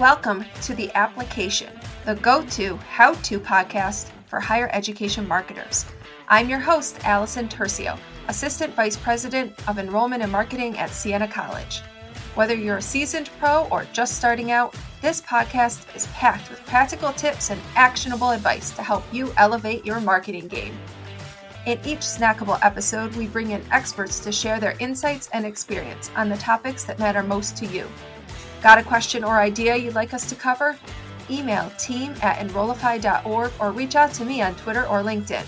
Welcome to The Application, the go to how to podcast for higher education marketers. I'm your host, Allison Turcio, Assistant Vice President of Enrollment and Marketing at Siena College. Whether you're a seasoned pro or just starting out, this podcast is packed with practical tips and actionable advice to help you elevate your marketing game. In each snackable episode, we bring in experts to share their insights and experience on the topics that matter most to you. Got a question or idea you'd like us to cover? Email team at enrollify.org or reach out to me on Twitter or LinkedIn.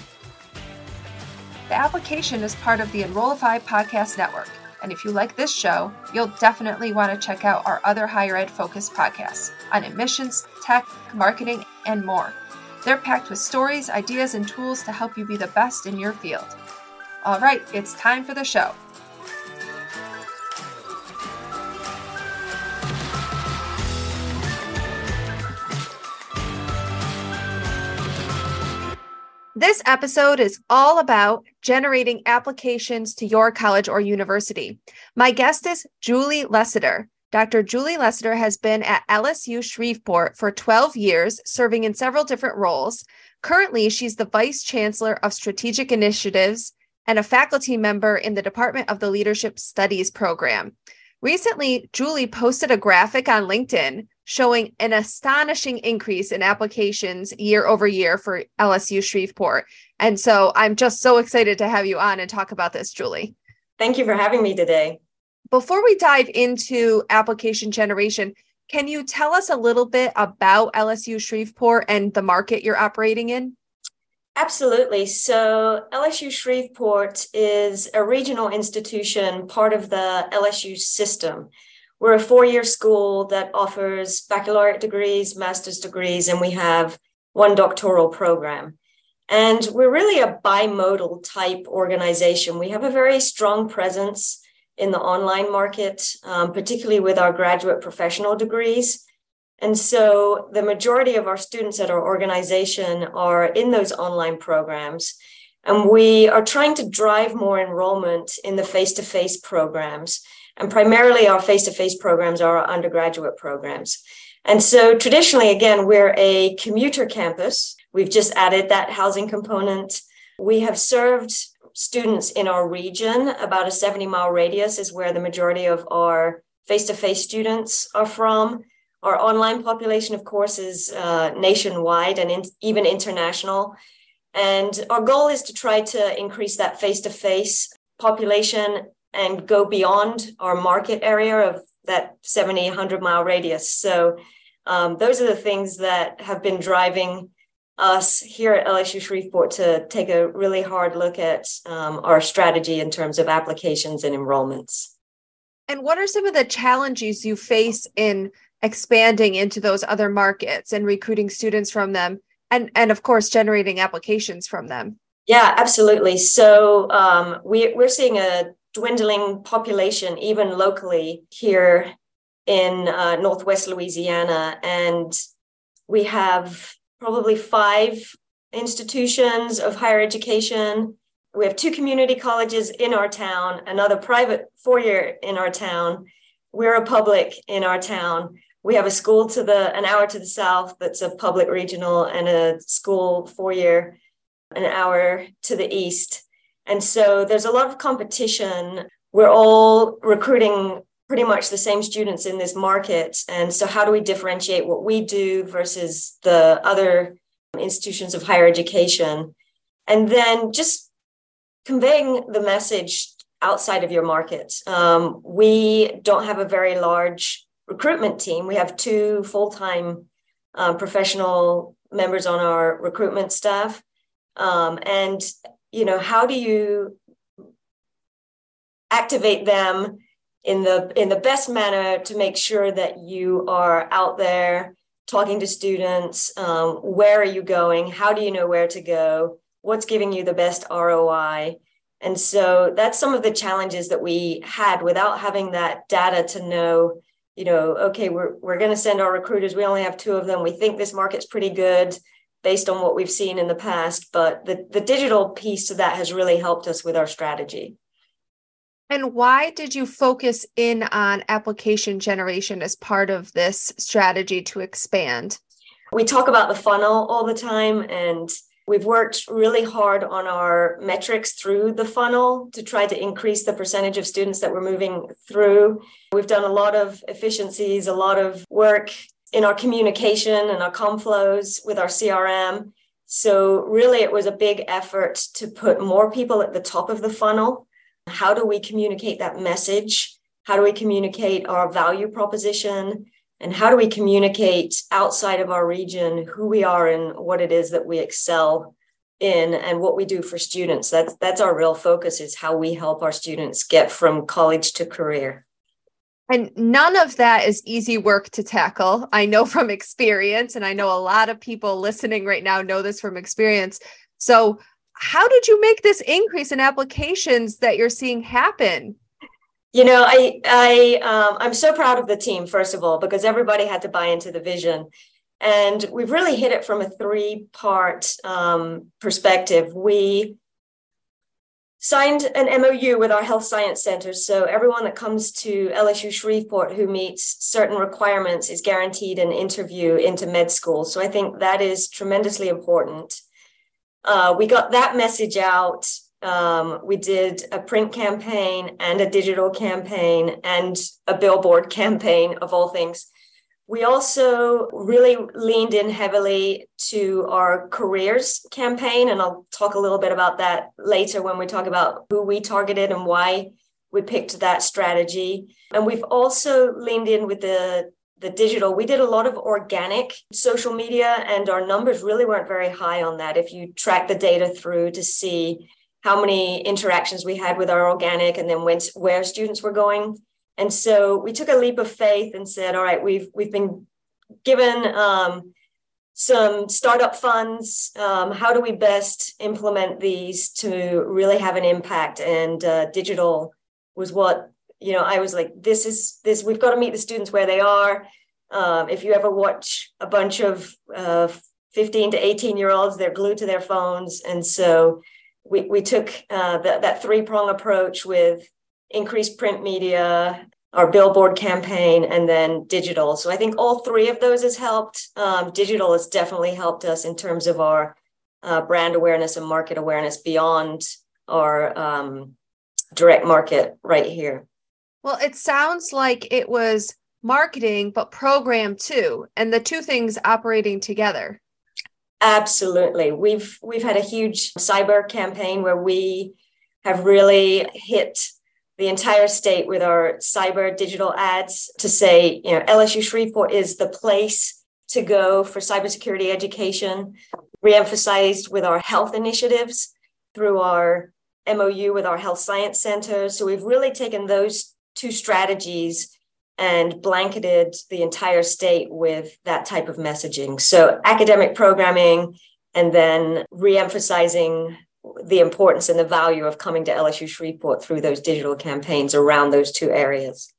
The application is part of the Enrollify Podcast Network, and if you like this show, you'll definitely want to check out our other higher ed focused podcasts on admissions, tech, marketing, and more. They're packed with stories, ideas, and tools to help you be the best in your field. All right, it's time for the show. This episode is all about generating applications to your college or university. My guest is Julie Lessiter. Dr. Julie Lessiter has been at LSU Shreveport for 12 years, serving in several different roles. Currently, she's the Vice Chancellor of Strategic Initiatives and a faculty member in the Department of the Leadership Studies program. Recently, Julie posted a graphic on LinkedIn showing an astonishing increase in applications year over year for LSU Shreveport. And so I'm just so excited to have you on and talk about this, Julie. Thank you for having me today. Before we dive into application generation, can you tell us a little bit about LSU Shreveport and the market you're operating in? Absolutely. So, LSU Shreveport is a regional institution, part of the LSU system. We're a four year school that offers baccalaureate degrees, master's degrees, and we have one doctoral program. And we're really a bimodal type organization. We have a very strong presence in the online market, um, particularly with our graduate professional degrees. And so the majority of our students at our organization are in those online programs. And we are trying to drive more enrollment in the face to face programs. And primarily, our face to face programs are our undergraduate programs. And so, traditionally, again, we're a commuter campus. We've just added that housing component. We have served students in our region. About a 70 mile radius is where the majority of our face to face students are from. Our online population, of course, is uh, nationwide and in, even international. And our goal is to try to increase that face to face population and go beyond our market area of that 70, 100 mile radius. So um, those are the things that have been driving us here at LSU Shreveport to take a really hard look at um, our strategy in terms of applications and enrollments. And what are some of the challenges you face in expanding into those other markets and recruiting students from them? And, and of course, generating applications from them? Yeah, absolutely. So um, we, we're seeing a dwindling population, even locally here in uh, Northwest Louisiana. And we have probably five institutions of higher education. We have two community colleges in our town, another private four year in our town. We're a public in our town. We have a school to the an hour to the south that's a public regional and a school four year an hour to the east. And so there's a lot of competition. We're all recruiting pretty much the same students in this market. And so, how do we differentiate what we do versus the other institutions of higher education? And then just conveying the message outside of your market. Um, we don't have a very large recruitment team. We have two full time uh, professional members on our recruitment staff. Um, and you know how do you activate them in the in the best manner to make sure that you are out there talking to students? Um, where are you going? How do you know where to go? What's giving you the best roi and so that's some of the challenges that we had without having that data to know you know okay we're, we're going to send our recruiters. We only have two of them. We think this market's pretty good based on what we've seen in the past. But the, the digital piece to that has really helped us with our strategy. And why did you focus in on application generation as part of this strategy to expand? We talk about the funnel all the time, and we've worked really hard on our metrics through the funnel to try to increase the percentage of students that we're moving through. We've done a lot of efficiencies, a lot of work in our communication and our com flows with our CRM. So, really, it was a big effort to put more people at the top of the funnel how do we communicate that message? How do we communicate our value proposition? And how do we communicate outside of our region who we are and what it is that we excel in and what we do for students? That's that's our real focus is how we help our students get from college to career. And none of that is easy work to tackle. I know from experience, and I know a lot of people listening right now know this from experience. So, how did you make this increase in applications that you're seeing happen? You know, I I um, I'm so proud of the team first of all because everybody had to buy into the vision, and we've really hit it from a three part um, perspective. We signed an MOU with our health science centers, so everyone that comes to LSU Shreveport who meets certain requirements is guaranteed an interview into med school. So I think that is tremendously important uh, we got that message out. Um, we did a print campaign and a digital campaign and a billboard campaign of all things. We also really leaned in heavily to our careers campaign, and I'll talk a little bit about that later when we talk about who we targeted and why we picked that strategy. And we've also leaned in with the the digital, we did a lot of organic social media, and our numbers really weren't very high on that. If you track the data through to see how many interactions we had with our organic and then went where students were going. And so we took a leap of faith and said, all right, we've we've been given um, some startup funds. Um, how do we best implement these to really have an impact? And uh, digital was what you know, I was like, this is this, we've got to meet the students where they are. Um, if you ever watch a bunch of uh, 15 to 18 year olds, they're glued to their phones. And so we, we took uh, that, that three prong approach with increased print media, our billboard campaign, and then digital. So I think all three of those has helped. Um, digital has definitely helped us in terms of our uh, brand awareness and market awareness beyond our um, direct market right here. Well, it sounds like it was marketing, but program too, and the two things operating together. Absolutely. We've we've had a huge cyber campaign where we have really hit the entire state with our cyber digital ads to say, you know, LSU Shreveport is the place to go for cybersecurity education, reemphasized with our health initiatives through our MOU with our health science center. So we've really taken those two strategies and blanketed the entire state with that type of messaging. So, academic programming and then reemphasizing the importance and the value of coming to LSU Shreveport through those digital campaigns around those two areas.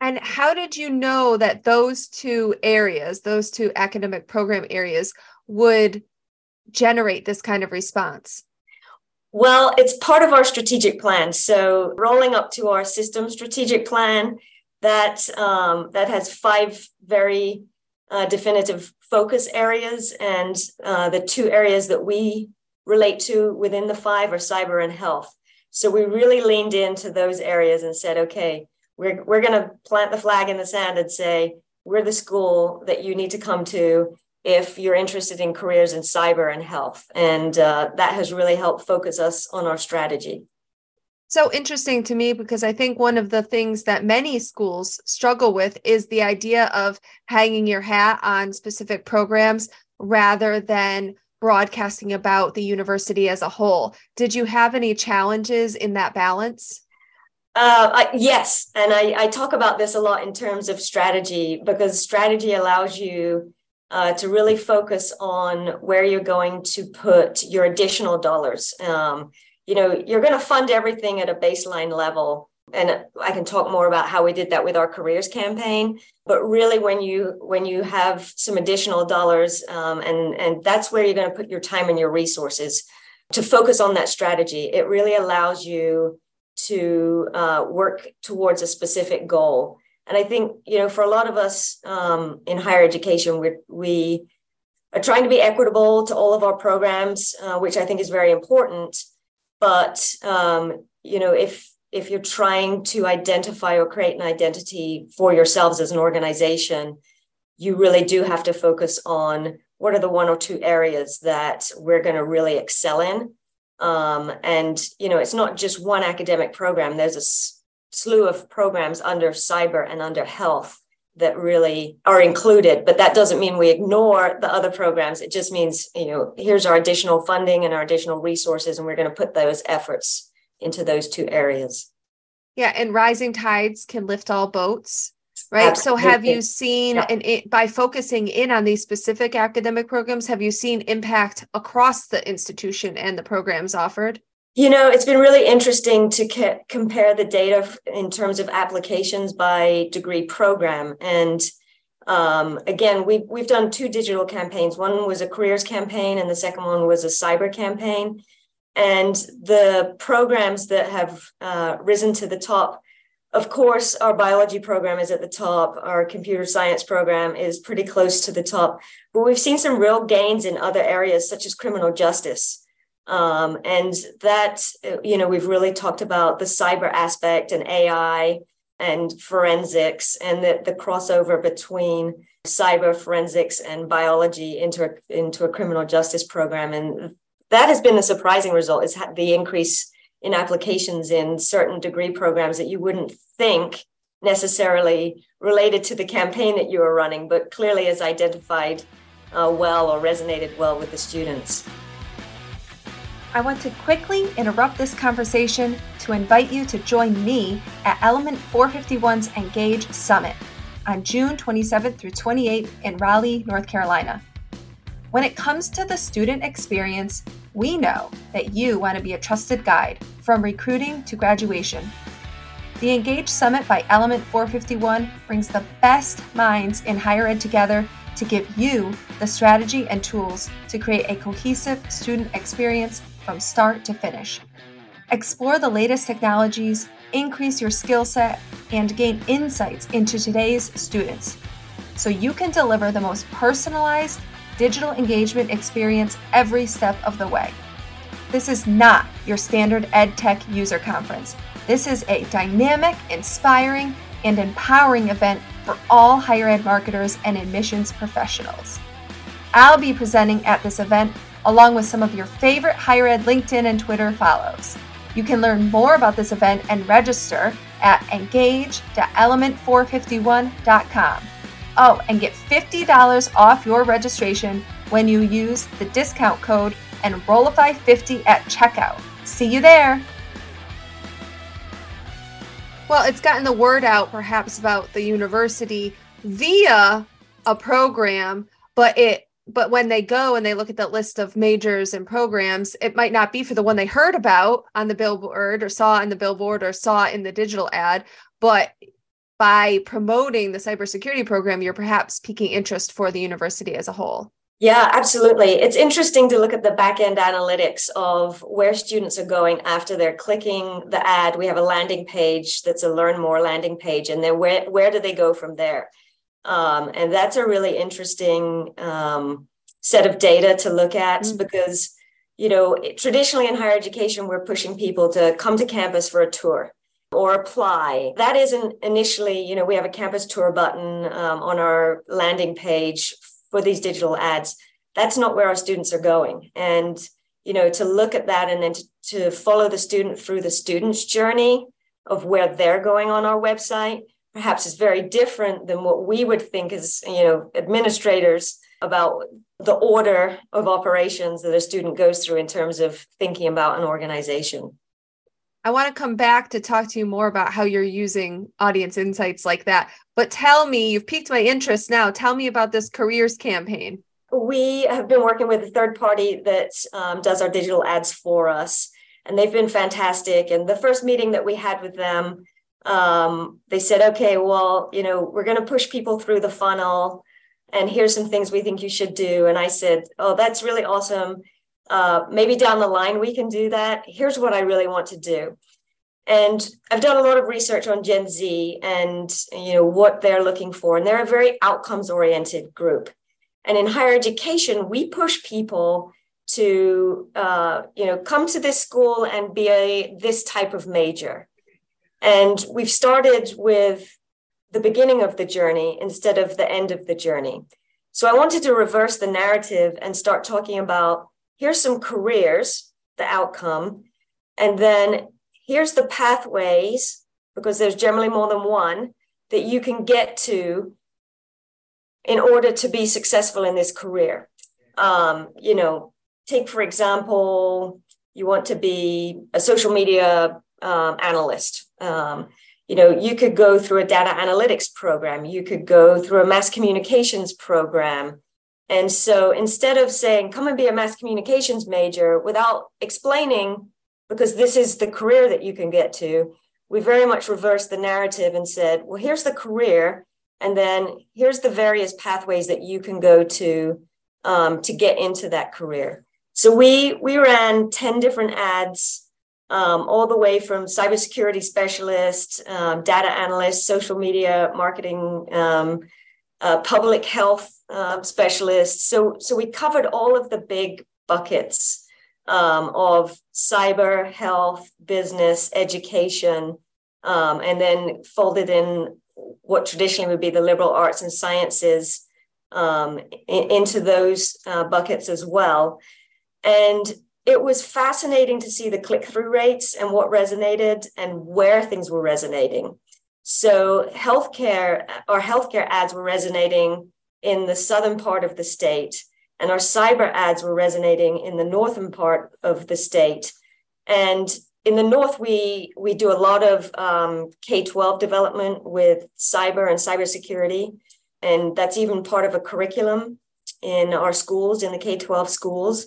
And how did you know that those two areas, those two academic program areas, would generate this kind of response? Well, it's part of our strategic plan. So, rolling up to our system strategic plan, that um, that has five very uh, definitive focus areas, and uh, the two areas that we relate to within the five are cyber and health. So, we really leaned into those areas and said, okay, we're we're going to plant the flag in the sand and say we're the school that you need to come to if you're interested in careers in cyber and health. And uh, that has really helped focus us on our strategy. So interesting to me because I think one of the things that many schools struggle with is the idea of hanging your hat on specific programs rather than broadcasting about the university as a whole. Did you have any challenges in that balance? Uh, I, yes. And I, I talk about this a lot in terms of strategy because strategy allows you uh, to really focus on where you're going to put your additional dollars. Um, you know, you're going to fund everything at a baseline level. And I can talk more about how we did that with our careers campaign. But really, when you when you have some additional dollars, um, and and that's where you're going to put your time and your resources to focus on that strategy. It really allows you to uh, work towards a specific goal. And I think, you know, for a lot of us um, in higher education, we we are trying to be equitable to all of our programs, uh, which I think is very important. But um, you know, if if you're trying to identify or create an identity for yourselves as an organization, you really do have to focus on what are the one or two areas that we're going to really excel in. Um, and you know, it's not just one academic program. There's a slew of programs under cyber and under health that really are included but that doesn't mean we ignore the other programs it just means you know here's our additional funding and our additional resources and we're going to put those efforts into those two areas yeah and rising tides can lift all boats right Absolutely. so have you seen yeah. and it, by focusing in on these specific academic programs have you seen impact across the institution and the programs offered you know, it's been really interesting to ca- compare the data in terms of applications by degree program. And um, again, we've, we've done two digital campaigns. One was a careers campaign, and the second one was a cyber campaign. And the programs that have uh, risen to the top, of course, our biology program is at the top, our computer science program is pretty close to the top. But we've seen some real gains in other areas, such as criminal justice. Um, and that, you know, we've really talked about the cyber aspect and AI and forensics and the, the crossover between cyber forensics and biology into a, into a criminal justice program. And that has been the surprising result is the increase in applications in certain degree programs that you wouldn't think necessarily related to the campaign that you were running, but clearly has identified uh, well or resonated well with the students. I want to quickly interrupt this conversation to invite you to join me at Element 451's Engage Summit on June 27th through 28th in Raleigh, North Carolina. When it comes to the student experience, we know that you want to be a trusted guide from recruiting to graduation. The Engage Summit by Element 451 brings the best minds in higher ed together to give you the strategy and tools to create a cohesive student experience from start to finish. Explore the latest technologies, increase your skill set, and gain insights into today's students so you can deliver the most personalized digital engagement experience every step of the way. This is not your standard EdTech user conference. This is a dynamic, inspiring, and empowering event for all higher ed marketers and admissions professionals. I'll be presenting at this event along with some of your favorite higher ed LinkedIn and Twitter follows. You can learn more about this event and register at engage.element451.com. Oh, and get $50 off your registration when you use the discount code and Enrollify50 at checkout. See you there. Well, it's gotten the word out perhaps about the university via a program, but it but when they go and they look at the list of majors and programs, it might not be for the one they heard about on the billboard or saw in the billboard or saw in the digital ad, but by promoting the cybersecurity program, you're perhaps piquing interest for the university as a whole. Yeah, absolutely. It's interesting to look at the back end analytics of where students are going after they're clicking the ad. We have a landing page that's a learn more landing page, and then where, where do they go from there? Um, and that's a really interesting um, set of data to look at mm-hmm. because, you know, traditionally in higher education, we're pushing people to come to campus for a tour or apply. That isn't initially, you know, we have a campus tour button um, on our landing page for these digital ads. That's not where our students are going. And, you know, to look at that and then to, to follow the student through the student's journey of where they're going on our website perhaps is very different than what we would think as you know administrators about the order of operations that a student goes through in terms of thinking about an organization I want to come back to talk to you more about how you're using audience insights like that. But tell me, you've piqued my interest now. Tell me about this careers campaign. We have been working with a third party that um, does our digital ads for us, and they've been fantastic. And the first meeting that we had with them, um, they said, okay, well, you know, we're going to push people through the funnel, and here's some things we think you should do. And I said, oh, that's really awesome. Uh, maybe down the line we can do that. Here's what I really want to do. And I've done a lot of research on Gen Z and you know what they're looking for, and they're a very outcomes oriented group. And in higher education, we push people to uh, you know come to this school and be a this type of major. And we've started with the beginning of the journey instead of the end of the journey. So I wanted to reverse the narrative and start talking about here's some careers, the outcome, and then here's the pathways, because there's generally more than one, that you can get to in order to be successful in this career. Um, you know, take for example, you want to be a social media um, analyst. Um, you know, you could go through a data analytics program, you could go through a mass communications program. And so instead of saying, come and be a mass communications major without explaining, because this is the career that you can get to, we very much reversed the narrative and said, well, here's the career. And then here's the various pathways that you can go to um, to get into that career. So we we ran 10 different ads um, all the way from cybersecurity specialist, um, data analyst, social media marketing, um, uh, public health uh, specialist. So, so we covered all of the big buckets um, of cyber, health, business, education, um, and then folded in what traditionally would be the liberal arts and sciences in, into those uh, buckets as well. And it was fascinating to see the click through rates and what resonated and where things were resonating. So, healthcare, our healthcare ads were resonating in the southern part of the state, and our cyber ads were resonating in the northern part of the state. And in the north, we we do a lot of um, K twelve development with cyber and cybersecurity, and that's even part of a curriculum in our schools in the K twelve schools.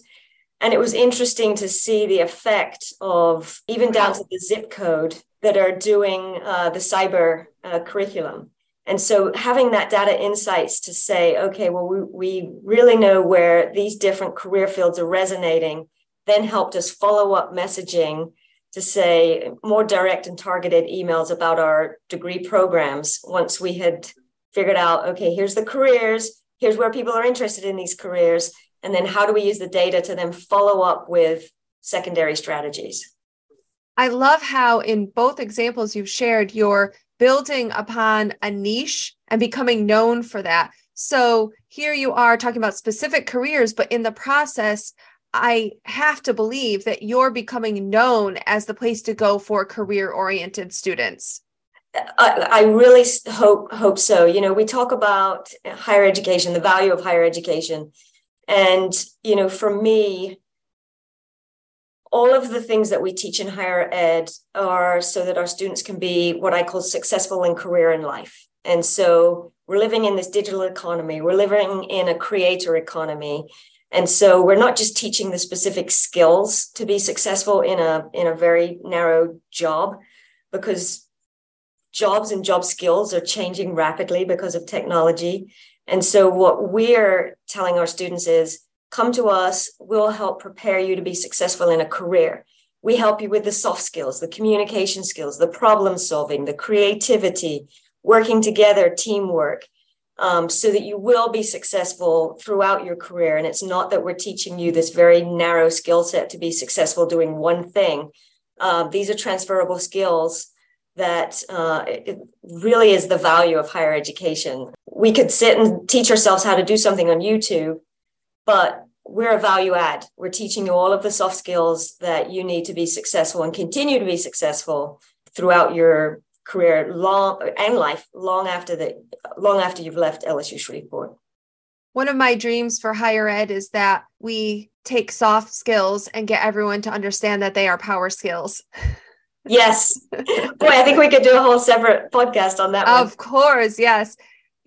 And it was interesting to see the effect of even down to the zip code that are doing uh, the cyber uh, curriculum. And so having that data insights to say, okay, well, we, we really know where these different career fields are resonating, then helped us follow up messaging to say more direct and targeted emails about our degree programs once we had figured out, okay, here's the careers, here's where people are interested in these careers and then how do we use the data to then follow up with secondary strategies? I love how in both examples you've shared, you're building upon a niche and becoming known for that. So here you are talking about specific careers, but in the process, I have to believe that you're becoming known as the place to go for career oriented students. I, I, really hope hope so. You know, we talk about higher education, the value of higher education, and, you know, for me, all of the things that we teach in higher ed are so that our students can be what I call successful in career and life. And so we're living in this digital economy, we're living in a creator economy. And so we're not just teaching the specific skills to be successful in a in a very narrow job because jobs and job skills are changing rapidly because of technology. And so, what we're telling our students is come to us, we'll help prepare you to be successful in a career. We help you with the soft skills, the communication skills, the problem solving, the creativity, working together, teamwork, um, so that you will be successful throughout your career. And it's not that we're teaching you this very narrow skill set to be successful doing one thing. Uh, these are transferable skills that uh, it really is the value of higher education. We could sit and teach ourselves how to do something on YouTube, but we're a value add. We're teaching you all of the soft skills that you need to be successful and continue to be successful throughout your career long and life long after the long after you've left LSU Shreveport. One of my dreams for higher ed is that we take soft skills and get everyone to understand that they are power skills. Yes. Boy, I think we could do a whole separate podcast on that. Of one. course. Yes.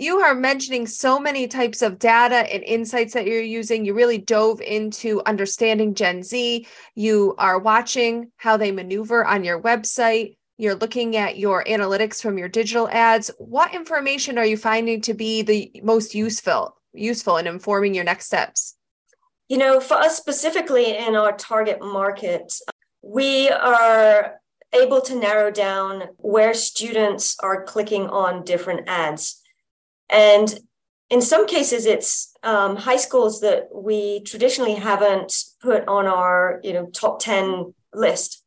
You are mentioning so many types of data and insights that you're using. You really dove into understanding Gen Z. You are watching how they maneuver on your website. You're looking at your analytics from your digital ads. What information are you finding to be the most useful useful in informing your next steps? You know, for us specifically in our target market, we are able to narrow down where students are clicking on different ads. And in some cases, it's um, high schools that we traditionally haven't put on our you know top 10 list.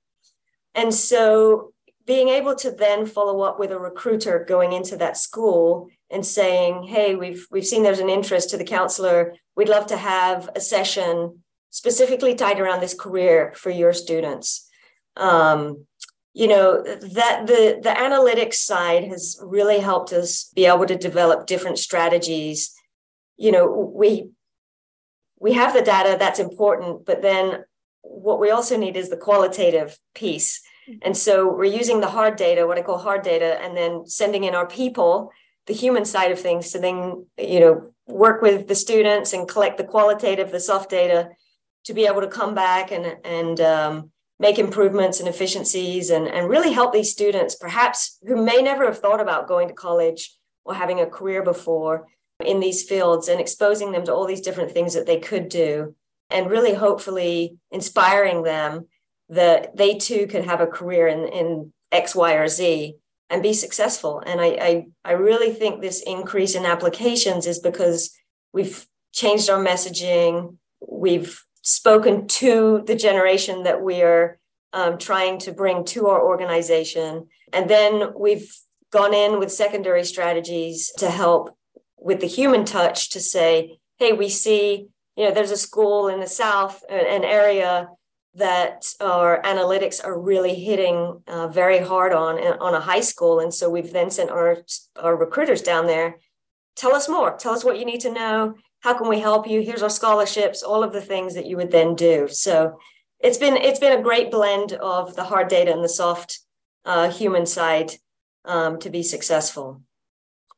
And so being able to then follow up with a recruiter going into that school and saying, hey, we've we've seen there's an interest to the counselor. We'd love to have a session specifically tied around this career for your students. Um, you know that the the analytics side has really helped us be able to develop different strategies. You know we we have the data that's important but then what we also need is the qualitative piece. And so we're using the hard data what i call hard data and then sending in our people the human side of things to then you know work with the students and collect the qualitative the soft data to be able to come back and and um, make improvements and efficiencies and, and really help these students, perhaps who may never have thought about going to college or having a career before in these fields and exposing them to all these different things that they could do and really hopefully inspiring them that they too could have a career in, in X, Y, or Z and be successful. And I, I, I really think this increase in applications is because we've changed our messaging, we've spoken to the generation that we are um, trying to bring to our organization. And then we've gone in with secondary strategies to help with the human touch to say, hey, we see, you know, there's a school in the South, an area that our analytics are really hitting uh, very hard on on a high school. And so we've then sent our, our recruiters down there. Tell us more. Tell us what you need to know how can we help you? Here's our scholarships all of the things that you would then do. So it's been it's been a great blend of the hard data and the soft uh, human side um, to be successful.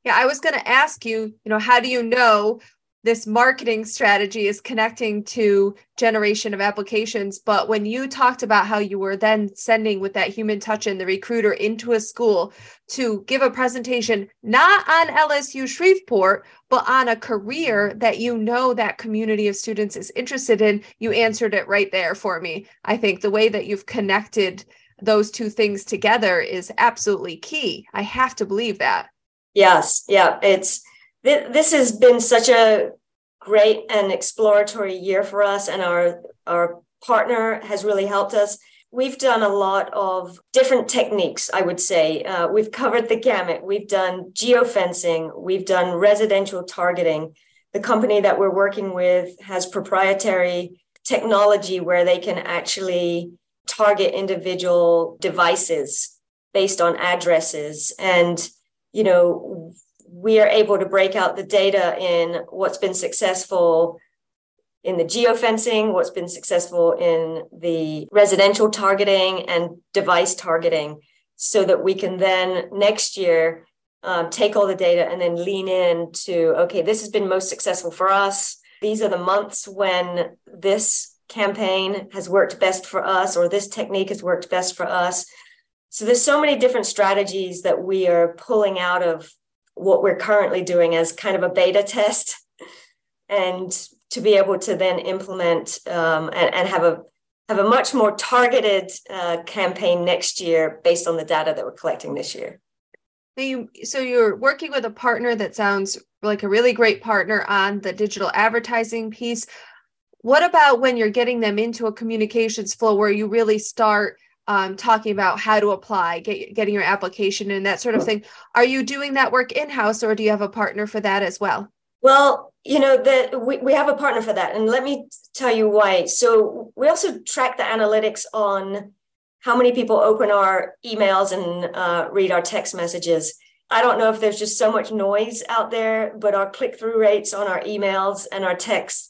Yeah i was going to ask you you know how do you know this marketing strategy is connecting to generation of applications. But when you talked about how you were then sending with that human touch and the recruiter into a school to give a presentation not on lsu shreveport but on a career that you know that community of students is interested in you answered it right there for me. I think the way that you've connected those two things together is absolutely key. I have to believe that. Yes. Yeah. It's this has been such a great and exploratory year for us, and our our partner has really helped us. We've done a lot of different techniques, I would say. Uh, we've covered the gamut. We've done geofencing, we've done residential targeting. The company that we're working with has proprietary technology where they can actually target individual devices based on addresses. And, you know, we are able to break out the data in what's been successful in the geofencing, what's been successful in the residential targeting and device targeting, so that we can then next year um, take all the data and then lean in to okay, this has been most successful for us. These are the months when this campaign has worked best for us, or this technique has worked best for us. So there's so many different strategies that we are pulling out of what we're currently doing as kind of a beta test and to be able to then implement um, and, and, have a have a much more targeted uh, campaign next year based on the data that we're collecting this year. So, you, so you're working with a partner that sounds like a really great partner on the digital advertising piece. What about when you're getting them into a communications flow where you really start um, talking about how to apply, get, getting your application and that sort of thing. Are you doing that work in house or do you have a partner for that as well? Well, you know that we, we have a partner for that. And let me tell you why. So we also track the analytics on how many people open our emails and uh, read our text messages. I don't know if there's just so much noise out there, but our click through rates on our emails and our texts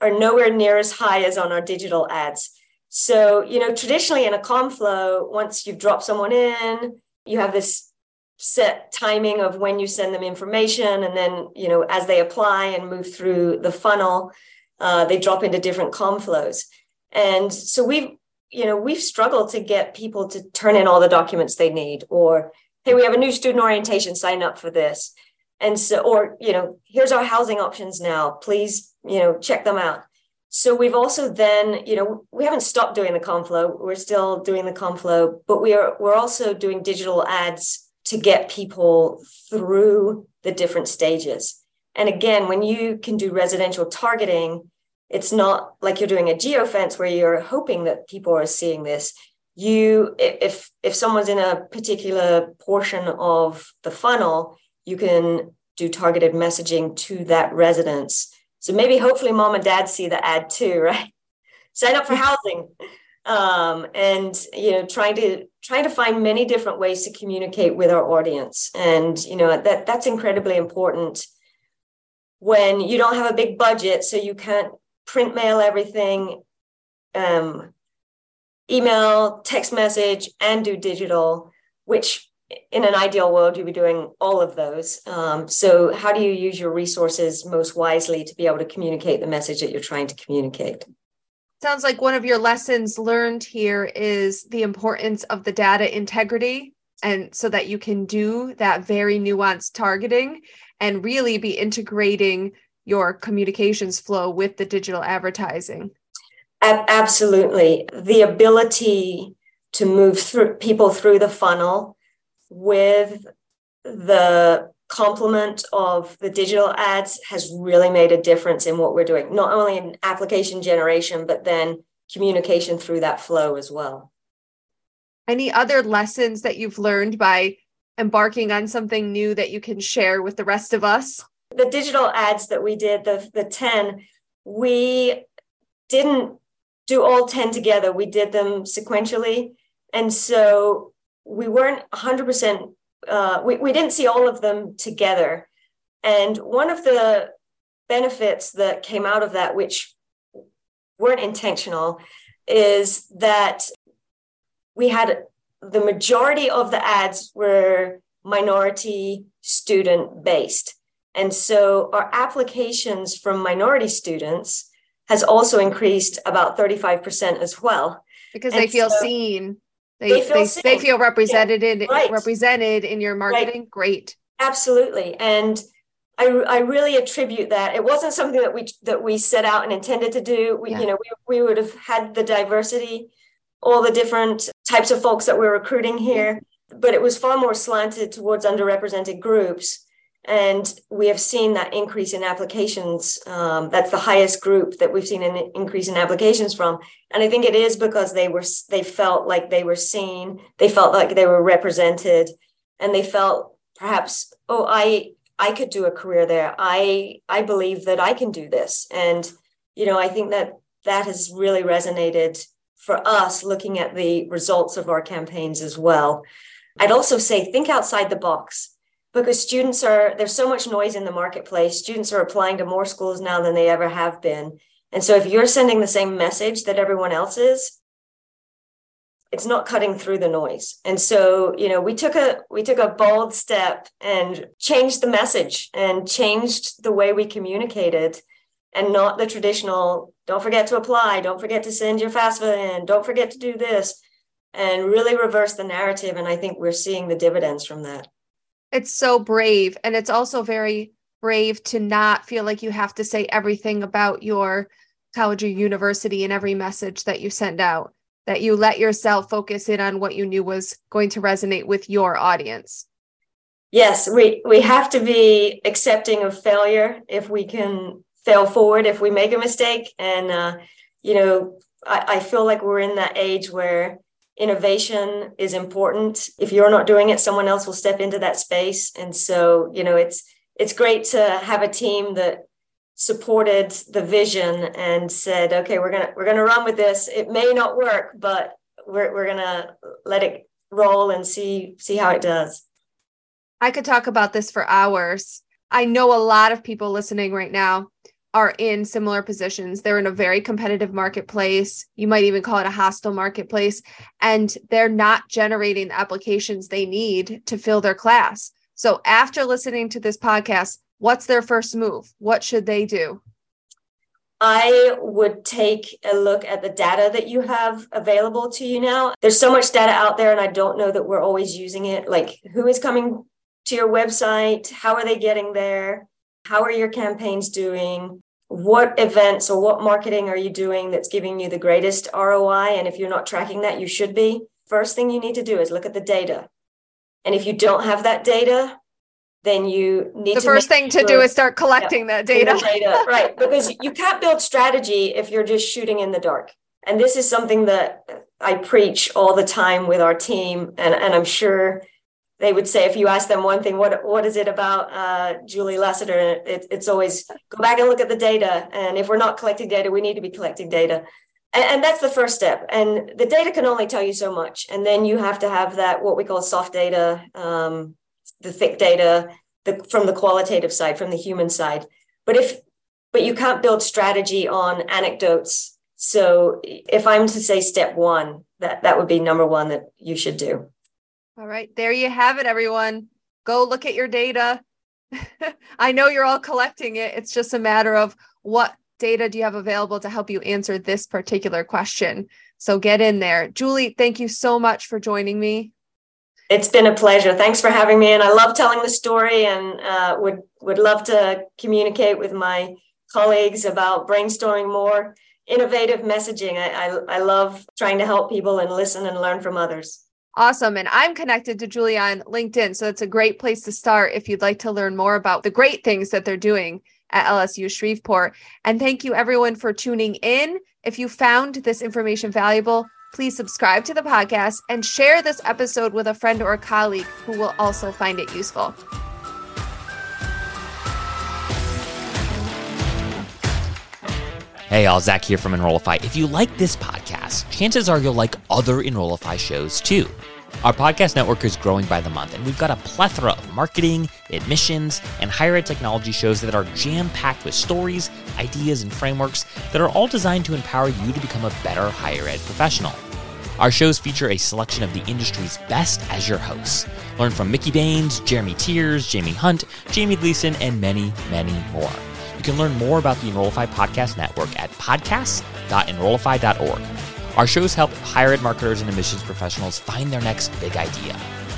are nowhere near as high as on our digital ads. So, you know, traditionally in a com flow, once you've dropped someone in, you have this set timing of when you send them information. And then, you know, as they apply and move through the funnel, uh, they drop into different com flows. And so we've, you know, we've struggled to get people to turn in all the documents they need or, hey, we have a new student orientation, sign up for this. And so, or, you know, here's our housing options now. Please, you know, check them out So we've also then, you know, we haven't stopped doing the Conflow. We're still doing the Conflow, but we are we're also doing digital ads to get people through the different stages. And again, when you can do residential targeting, it's not like you're doing a geofence where you're hoping that people are seeing this. You if if someone's in a particular portion of the funnel, you can do targeted messaging to that residence so maybe hopefully mom and dad see the ad too, right? Sign up for housing. Um, and you know, trying to trying to find many different ways to communicate with our audience. And you know, that that's incredibly important when you don't have a big budget, so you can't print mail everything, um, email, text message, and do digital, which in an ideal world, you'd be doing all of those. Um, so, how do you use your resources most wisely to be able to communicate the message that you're trying to communicate? Sounds like one of your lessons learned here is the importance of the data integrity, and so that you can do that very nuanced targeting and really be integrating your communications flow with the digital advertising. Absolutely. The ability to move through people through the funnel with the complement of the digital ads has really made a difference in what we're doing, not only in application generation, but then communication through that flow as well. Any other lessons that you've learned by embarking on something new that you can share with the rest of us? The digital ads that we did, the, the 10, we didn't do all 10 together. We did them sequentially. And so we weren't 100% uh, we, we didn't see all of them together. And one of the benefits that came out of that which weren't intentional is that we had the majority of the ads were minority student based. And so our applications from minority students has also increased about 35% as well. Because and they feel so, seen they they feel, they, they feel represented yeah. right. represented in your marketing. Right. Great. Absolutely. And I, I really attribute that. It wasn't something that we that we set out and intended to do. We, yeah. you know, we, we would have had the diversity, all the different types of folks that we're recruiting here, but it was far more slanted towards underrepresented groups and we have seen that increase in applications. Um, that's the highest group that we've seen an increase in applications from, and I think it is because they were they felt like they were seen, they felt like they were represented, and they felt perhaps, oh, I I could do a career there. I I believe that I can do this, and you know, I think that that has really resonated for us looking at the results of our campaigns as well. I'd also say think outside the box because students are there's so much noise in the marketplace. Students are applying to more schools now than they ever have been. And so if you're sending the same message that everyone else is it's not cutting through the noise. And so you know we took a we took a bold step and changed the message and changed the way we communicated and not the traditional don't forget to apply don't forget to send your fafsa in don't forget to do this and really reverse the narrative. And i think we're seeing the dividends from that it's so brave. And it's also very brave to not feel like you have to say everything about your college or university in every message that you send out, that you let yourself focus in on what you knew was going to resonate with your audience. Yes, we, we have to be accepting of failure if we can fail forward, if we make a mistake. And, uh, you know, I, I feel like we're in that age where innovation is important. If you're not doing it someone else will step into that space. And so you know it's it's great to have a team that supported the vision and said okay we're gonna we're gonna run with this. It may not work but we're, we're gonna let it roll and see see how it does. I could talk about this for hours. I know a lot of people listening right now are in similar positions. They're in a very competitive marketplace. You might even call it a hostile marketplace, and they're not generating the applications they need to fill their class. So, after listening to this podcast, what's their first move? What should they do? I would take a look at the data that you have available to you now. There's so much data out there, and I don't know that we're always using it. Like, who is coming to your website? How are they getting there? How are your campaigns doing? what events or what marketing are you doing that's giving you the greatest ROI? And if you're not tracking that, you should be. First thing you need to do is look at the data. And if you don't have that data, then you need the first thing to do is start collecting yeah, that data. data. right. Because you can't build strategy if you're just shooting in the dark. And this is something that I preach all the time with our team. And, and I'm sure they would say if you ask them one thing, what what is it about uh, Julie Lessiter? It, it's always go back and look at the data. And if we're not collecting data, we need to be collecting data. And, and, that's the first step. And the data can only tell you so much. And then you have to have that what we call soft data, um, the thick data, the, from the qualitative side, from the human side. But if but you can't build strategy on anecdotes. So if I'm to say step one, that that would be number one that you should do. All right. There you have it, everyone. Go look at your data. I know you're all collecting it. It's just a matter of what data do you have available to help you answer this particular question. So get in there. Julie, thank you so much for joining me. It's been a pleasure. Thanks for having me. And I love telling the story and uh, would, would love to communicate with my colleagues about brainstorming more innovative messaging. I, I, I love trying to help people and listen and learn from others. Awesome. And I'm connected to Julie on LinkedIn. So it's a great place to start if you'd like to learn more about the great things that they're doing at LSU Shreveport. And thank you everyone for tuning in. If you found this information valuable, please subscribe to the podcast and share this episode with a friend or a colleague who will also find it useful. Hey, all, Zach here from Enrollify. If you like this podcast, chances are you'll like other Enrollify shows too. Our podcast network is growing by the month, and we've got a plethora of marketing, admissions, and higher ed technology shows that are jam packed with stories, ideas, and frameworks that are all designed to empower you to become a better higher ed professional. Our shows feature a selection of the industry's best as your hosts. Learn from Mickey Baines, Jeremy Tiers, Jaime Hunt, Jamie Gleason, and many, many more. You can learn more about the Enrollify Podcast Network at podcasts.enrollify.org. Our shows help higher ed marketers and admissions professionals find their next big idea.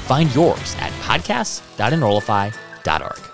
Find yours at podcasts.enrollify.org.